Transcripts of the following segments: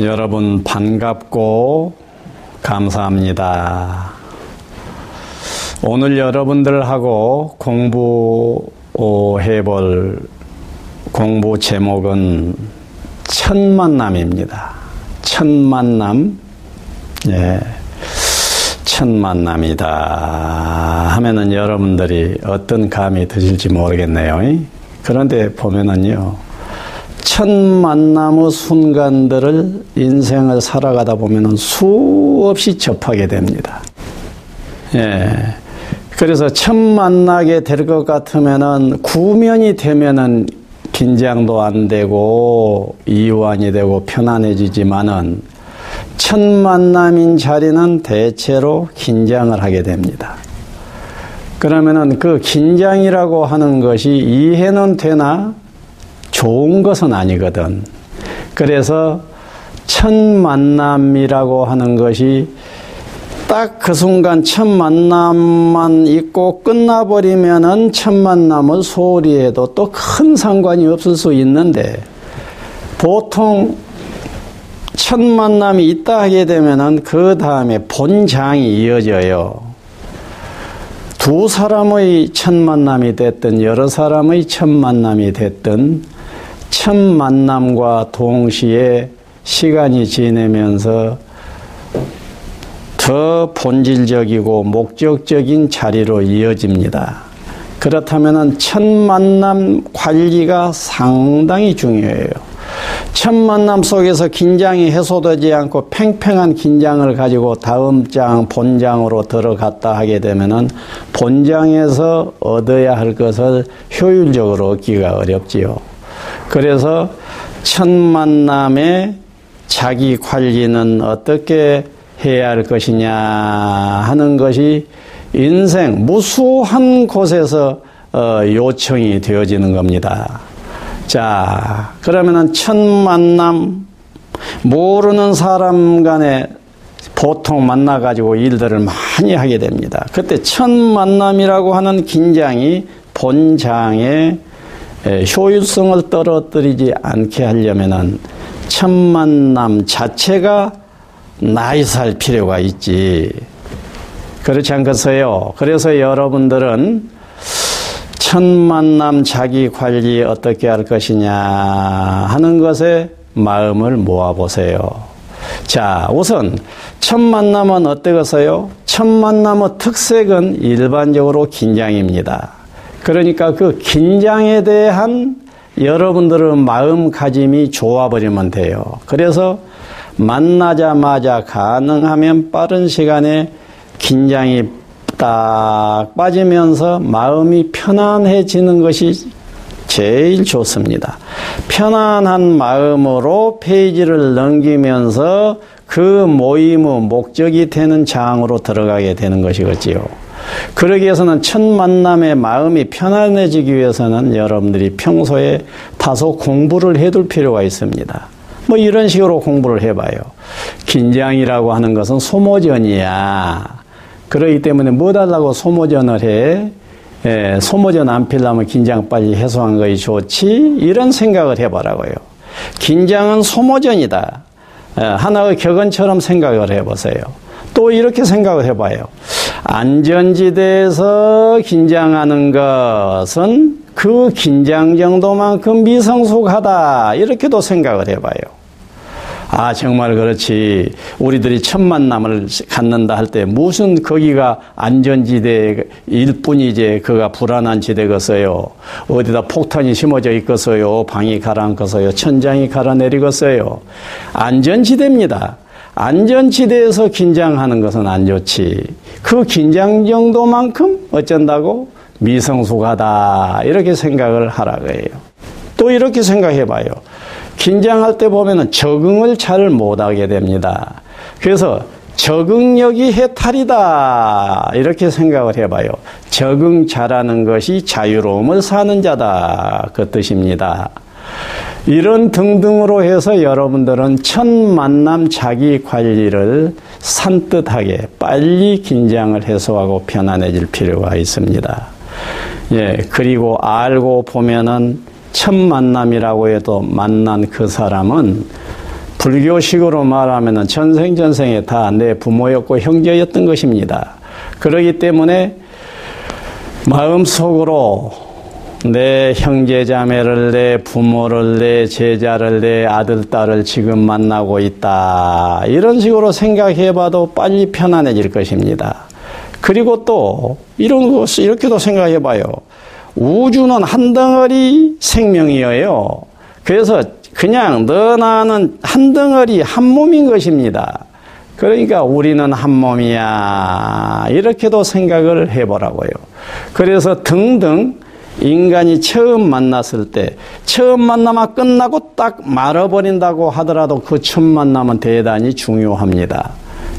여러분 반갑고 감사합니다. 오늘 여러분들하고 공부해 볼 공부 제목은 첫 만남입니다. 첫 만남. 예. 첫 만남이다 하면은 여러분들이 어떤 감이 드실지 모르겠네요. 그런데 보면은요. 첫 만남의 순간들을 인생을 살아가다 보면 수없이 접하게 됩니다. 예. 그래서 첫 만나게 될 것 같으면은 구면이 되면은 긴장도 안 되고 이완이 되고 편안해지지만은 첫 만남인 자리는 대체로 긴장을 하게 됩니다. 그러면은 그 긴장이라고 하는 것이 이해는 되나 좋은 것은 아니거든. 그래서 첫 만남이라고 하는 것이 딱 그 순간 첫 만남만 있고 끝나버리면은 첫 만남을 소리에도 또 큰 상관이 없을 수 있는데 보통 첫 만남이 있다 하게 되면은 그 다음에 본장이 이어져요. 두 사람의 첫 만남이 됐든 여러 사람의 첫 만남이 됐든 첫 만남과 동시에 시간이 지내면서 더 본질적이고 목적적인 자리로 이어집니다. 그렇다면 첫 만남 관리가 상당히 중요해요. 첫 만남 속에서 긴장이 해소되지 않고 팽팽한 긴장을 가지고 다음 장, 본장으로 들어갔다 하게 되면은 본장에서 얻어야 할 것을 효율적으로 얻기가 어렵지요. 그래서 첫 만남에 자기 관리는 어떻게 해야 할 것이냐 하는 것이 인생 무수한 곳에서 어, 요청이 되어지는 겁니다. 자, 그러면은 첫 만남, 모르는 사람 간에 보통 만나가지고 일들을 많이 하게 됩니다. 그때 첫 만남이라고 하는 긴장이 본장에 효율성을 떨어뜨리지 않게 하려면은 첫 만남 자체가 나이살 필요가 있지. 그렇지 않겠어요? 그래서 여러분들은 첫 만남 자기 관리 어떻게 할 것이냐 하는 것에 마음을 모아보세요. 자, 우선 첫 만남은 어떠겠어요? 첫 만남의 특색은 일반적으로 긴장입니다. 그러니까 그 긴장에 대한 여러분들의 마음가짐이 좋아버리면 돼요. 그래서 만나자마자 가능하면 빠른 시간에 긴장이 딱 빠지면서 마음이 편안해지는 것이 제일 좋습니다. 편안한 마음으로 페이지를 넘기면서 그 모임의 목적이 되는 장으로 들어가게 되는 것이겠지요. 그러기 위해서는 첫 만남에 마음이 편안해지기 위해서는 여러분들이 평소에 다소 공부를 해둘 필요가 있습니다. 뭐 이런 식으로 공부를 해봐요. 긴장이라고 하는 것은 소모전이야. 그러기 때문에 뭐 달라고 소모전을 해? 예, 소모전 안 필라면 긴장 빨리 해소한 것이 좋지? 이런 생각을 해보라고요. 긴장은 소모전이다. 예, 하나의 격언처럼 생각을 해보세요. 또 이렇게 생각을 해봐요. 안전지대에서 긴장하는 것은 그 긴장 정도만큼 미성숙하다. 이렇게도 생각을 해봐요. 아, 정말 그렇지. 우리들이 첫 만남을 갖는다 할 때 무슨 거기가 안전지대일 뿐이지 그가 불안한 지대겠어요. 어디다 폭탄이 심어져 있겠어요. 방이 가라앉겠어요. 천장이 가라내리겠어요. 안전지대입니다. 안전지대에서 긴장하는 것은 안 좋지. 그 긴장 정도만큼 어쩐다고 미성숙하다. 이렇게 생각을 하라고 해요. 또 이렇게 생각해 봐요. 긴장할 때 보면은 적응을 잘 못하게 됩니다. 그래서 적응력이 해탈이다. 이렇게 생각을 해봐요. 적응 잘하는 것이 자유로움을 사는 자다. 그 뜻입니다. 이런 등등으로 해서 여러분들은 첫 만남 자기 관리를 산뜻하게 빨리 긴장을 해소하고 편안해질 필요가 있습니다. 예, 그리고 알고 보면은 첫 만남이라고 해도 만난 그 사람은 불교식으로 말하면 전생전생에 다 내 부모였고 형제였던 것입니다. 그러기 때문에 마음속으로 내 형제자매를 내 부모를 내 제자를 내 아들 딸을 지금 만나고 있다. 이런 식으로 생각해 봐도 빨리 편안해질 것입니다. 그리고 또 이런 것 이렇게도 생각해 봐요. 우주는 한 덩어리 생명이에요. 그래서 그냥 너 나는 한 덩어리 한 몸인 것입니다. 그러니까 우리는 한 몸이야. 이렇게도 생각을 해보라고요. 그래서 등등 인간이 처음 만났을 때, 처음 만나면 끝나고 딱 말아버린다고 하더라도 그 첫 만남은 대단히 중요합니다.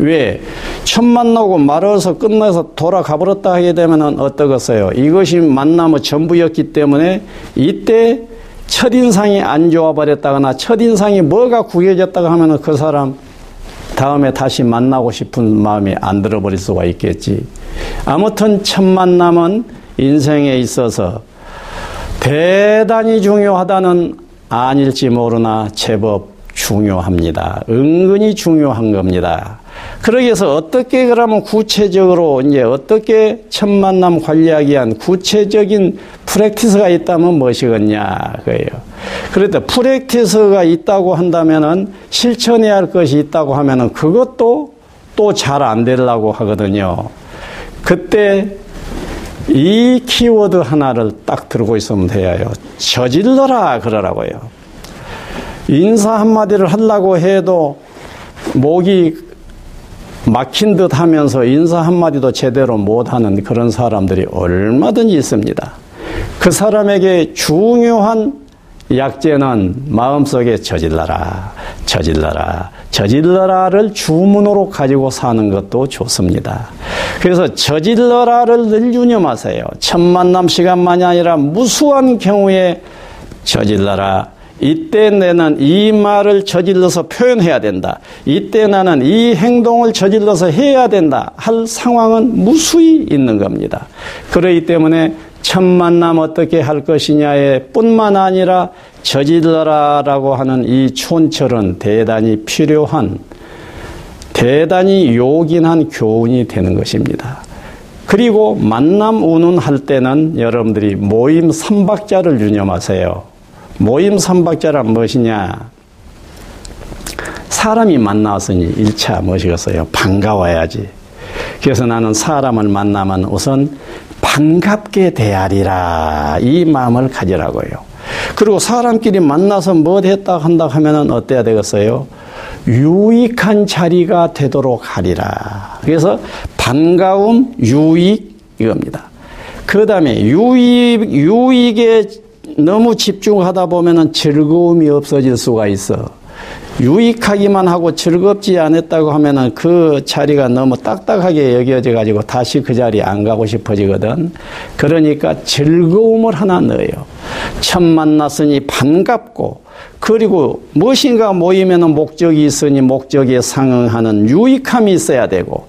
왜? 첫 만나고 말아서 끝나서 돌아가 버렸다 하게 되면 어떠겠어요? 이것이 만남의 전부였기 때문에 이때 첫인상이 안 좋아 버렸다거나 첫인상이 뭐가 구겨졌다고 하면 그 사람 다음에 다시 만나고 싶은 마음이 안 들어버릴 수가 있겠지. 아무튼 첫 만남은 인생에 있어서 대단히 중요하다는 아닐지 모르나 제법 중요합니다. 은근히 중요한 겁니다. 그러기 위해서 어떻게 그러면 구체적으로 이제 어떻게 첫 만남 관리하기 위한 구체적인 프랙티스가 있다면 무엇이겠냐 그예요. 그런데 프랙티스가 있다고 한다면은 실천해야 할 것이 있다고 하면은 그것도 또 잘 안 되려고 하거든요. 그때 이 키워드 하나를 딱 들고 있으면 돼요. 저질러라 그러라고요. 인사 한마디를 하려고 해도 목이 막힌 듯 하면서 인사 한마디도 제대로 못하는 그런 사람들이 얼마든지 있습니다. 그 사람에게 중요한 약재는 마음속에 저질러라, 저질러라, 저질러라를 주문으로 가지고 사는 것도 좋습니다. 그래서 저질러라를 늘 유념하세요. 첫 만남 시간만이 아니라 무수한 경우에 저질러라, 이때 내는 이 말을 저질러서 표현해야 된다. 이때 나는 이 행동을 저질러서 해야 된다. 할 상황은 무수히 있는 겁니다. 그러기 때문에 첫 만남 어떻게 할 것이냐에 뿐만 아니라 저질러라라고 하는 이 촌철은 대단히 필요한 대단히 요긴한 교훈이 되는 것입니다. 그리고 만남 운운할 때는 여러분들이 모임 삼박자를 유념하세요. 모임 삼박자란 무엇이냐? 사람이 만나왔으니 1차 무엇이겠어요? 반가워야지. 그래서 나는 사람을 만나면 우선 반갑게 대하리라. 이 마음을 가지라고요. 그리고 사람끼리 만나서 뭐 했다 한다 하면은 어때야 되겠어요? 유익한 자리가 되도록 하리라. 그래서 반가움, 유익, 이겁니다. 그 다음에 유익, 유익에 너무 집중하다 보면은 즐거움이 없어질 수가 있어. 유익하기만 하고 즐겁지 않았다고 하면은 그 자리가 너무 딱딱하게 여겨져 가지고 다시 그 자리에 안 가고 싶어지거든. 그러니까 즐거움을 하나 넣어요. 처음 만났으니 반갑고 그리고 무엇인가 모이면은 목적이 있으니 목적에 상응하는 유익함이 있어야 되고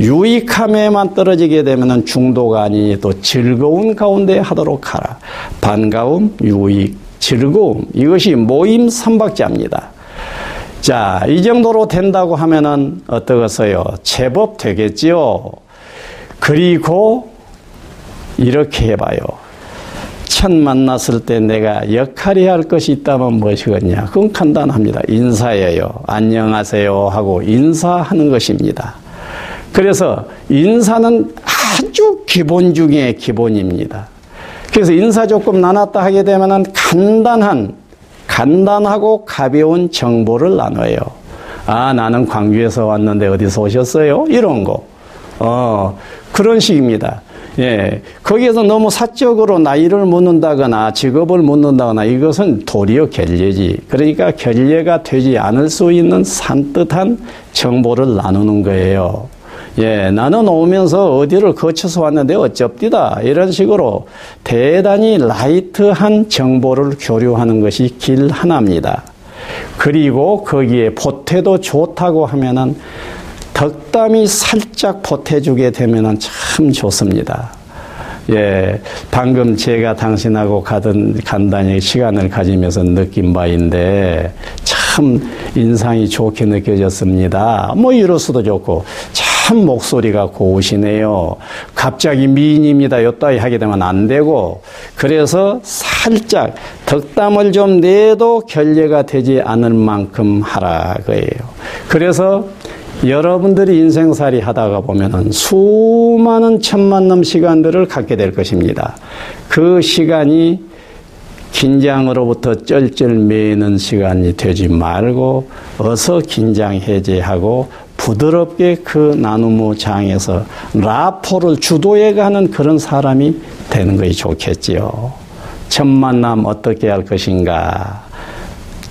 유익함에만 떨어지게 되면 중도가 아니니 또 즐거운 가운데 하도록 하라. 반가움, 유익, 즐거움. 이것이 모임 삼박자입니다. 자, 이 정도로 된다고 하면은 어떠겠어요? 제법 되겠지요. 그리고 이렇게 해봐요. 첫 만났을 때 내가 역할이 할 것이 있다면 무엇이겠냐? 그건 간단합니다. 인사예요. 안녕하세요 하고 인사하는 것입니다. 그래서 인사는 아주 기본 중에 기본입니다. 그래서 인사 조금 나눴다 하게 되면 간단한, 간단하고 가벼운 정보를 나눠요. 아, 나는 광주에서 왔는데 어디서 오셨어요? 이런 거. 어, 그런 식입니다. 예. 거기에서 너무 사적으로 나이를 묻는다거나 직업을 묻는다거나 이것은 도리어 결례지. 그러니까 결례가 되지 않을 수 있는 산뜻한 정보를 나누는 거예요. 예, 나는 오면서 어디를 거쳐서 왔는데 어쩝디다. 이런 식으로 대단히 라이트한 정보를 교류하는 것이 길 하나입니다. 그리고 거기에 보태도 좋다고 하면은 덕담이 살짝 보태주게 되면은 참 좋습니다. 예, 방금 제가 당신하고 가던 간단히 시간을 가지면서 느낀 바인데 참참 인상이 좋게 느껴졌습니다. 뭐 이럴 수도 좋고 참 목소리가 고우시네요. 갑자기 미인입니다. 요따위 하게 되면 안 되고 그래서 살짝 덕담을 좀 내도 결례가 되지 않을 만큼 하라 그예요. 그래서 여러분들이 인생살이 하다가 보면은 수많은 천만 남 시간들을 갖게 될 것입니다. 그 시간이 긴장으로부터 쩔쩔 매는 시간이 되지 말고 어서 긴장 해제하고 부드럽게 그 나누무 장에서 라포를 주도해 가는 그런 사람이 되는 것이 좋겠지요. 첫 만남 어떻게 할 것인가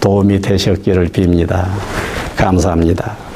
도움이 되셨기를 빕니다. 감사합니다.